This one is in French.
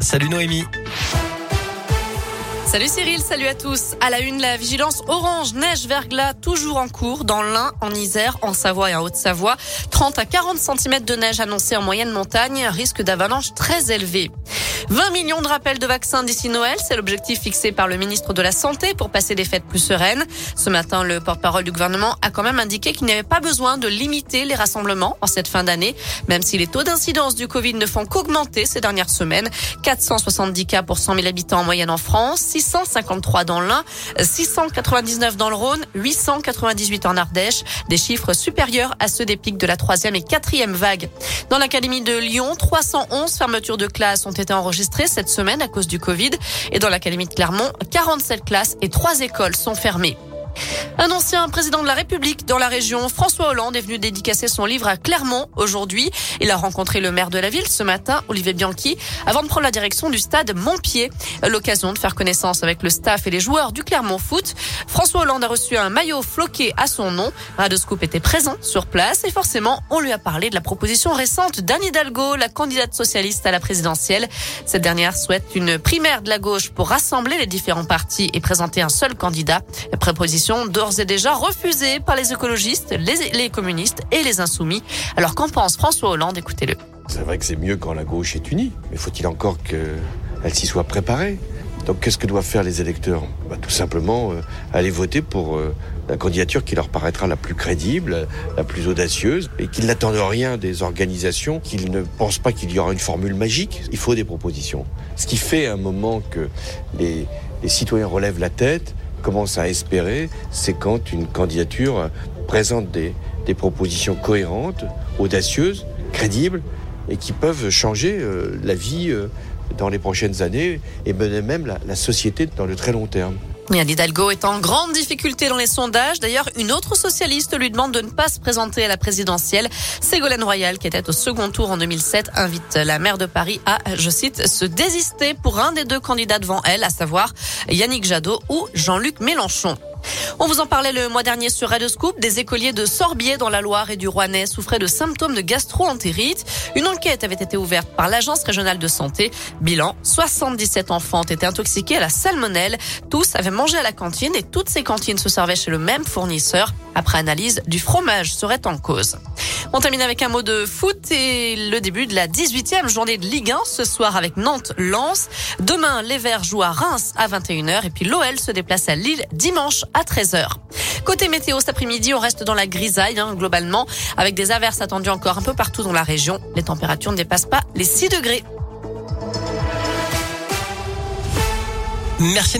Salut Noémie. Salut Cyril, salut à tous. À la une, la vigilance orange, neige, verglas, toujours en cours dans l'Ain, en Isère, en Savoie et en Haute-Savoie. 30 à 40 cm de neige annoncés en moyenne montagne, risque d'avalanche très élevé. 20 millions de rappels de vaccins d'ici Noël, c'est l'objectif fixé par le ministre de la Santé pour passer des fêtes plus sereines. Ce matin, le porte-parole du gouvernement a quand même indiqué qu'il n'y avait pas besoin de limiter les rassemblements en cette fin d'année, même si les taux d'incidence du Covid ne font qu'augmenter ces dernières semaines. 470 cas pour 100 000 habitants en moyenne en France, 653 dans l'Ain, 699 dans le Rhône, 898 en Ardèche, des chiffres supérieurs à ceux des pics de la troisième et quatrième vague. Dans l'académie de Lyon, 311 fermetures de classes ont été enregistrées cette semaine à cause du Covid. Et dans l'académie de Clermont, 47 classes et 3 écoles sont fermées. Un ancien président de la République dans la région, François Hollande, est venu dédicacer son livre à Clermont aujourd'hui. Il a rencontré le maire de la ville ce matin, Olivier Bianchi, avant de prendre la direction du stade Montpied. L'occasion de faire connaissance avec le staff et les joueurs du Clermont Foot. François Hollande a reçu un maillot floqué à son nom. Radoscoop était présent sur place et forcément, on lui a parlé de la proposition récente d'Anne Hidalgo, la candidate socialiste à la présidentielle. Cette dernière souhaite une primaire de la gauche pour rassembler les différents partis et présenter un seul candidat. Proposition d'ores et déjà refusée par les écologistes, les, communistes et les insoumis. Alors qu'en pense François Hollande? Écoutez-le. C'est vrai que c'est mieux quand la gauche est unie, mais faut-il encore qu'elle s'y soit préparée? Donc qu'est-ce que doivent faire les électeurs? Bah, Tout simplement euh, aller voter pour euh, la candidature qui leur paraîtra la plus crédible, la plus audacieuse, et qu'ils n'attendent rien des organisations, qu'ils ne pensent pas qu'il y aura une formule magique. Il faut des propositions. Ce qui fait un moment que les citoyens relèvent la tête, commencent à espérer, c'est quand une candidature présente des, propositions cohérentes, audacieuses, crédibles, et qui peuvent changer euh, la vie euh, dans les prochaines années et même la société dans le très long terme. Yann Hidalgo est en grande difficulté dans les sondages. D'ailleurs, une autre socialiste lui demande de ne pas se présenter à la présidentielle. Ségolène Royal, qui était au second tour en 2007, invite la maire de Paris à, je cite, se désister pour un des deux candidats devant elle, à savoir Yannick Jadot ou Jean-Luc Mélenchon. On vous en parlait le mois dernier sur Radio Scoop. Des écoliers de Sorbier dans la Loire et du Rouennais souffraient de symptômes de gastro-entérite. Une enquête avait été ouverte par l'Agence régionale de santé. Bilan, 77 enfants été intoxiqués à la salmonelle. Tous avaient mangé à la cantine et toutes ces cantines se servaient chez le même fournisseur. Après analyse, du fromage serait en cause. On termine avec un mot de foot et le début de la 18e journée de Ligue 1 ce soir avec Nantes-Lens. Demain, les Verts jouent à Reims à 21h et puis l'OL se déplace à Lille dimanche à 13h. Côté météo, cet après-midi, on reste dans la grisaille hein, globalement avec des averses attendues encore un peu partout dans la région. Les températures ne dépassent pas les 6 degrés. Merci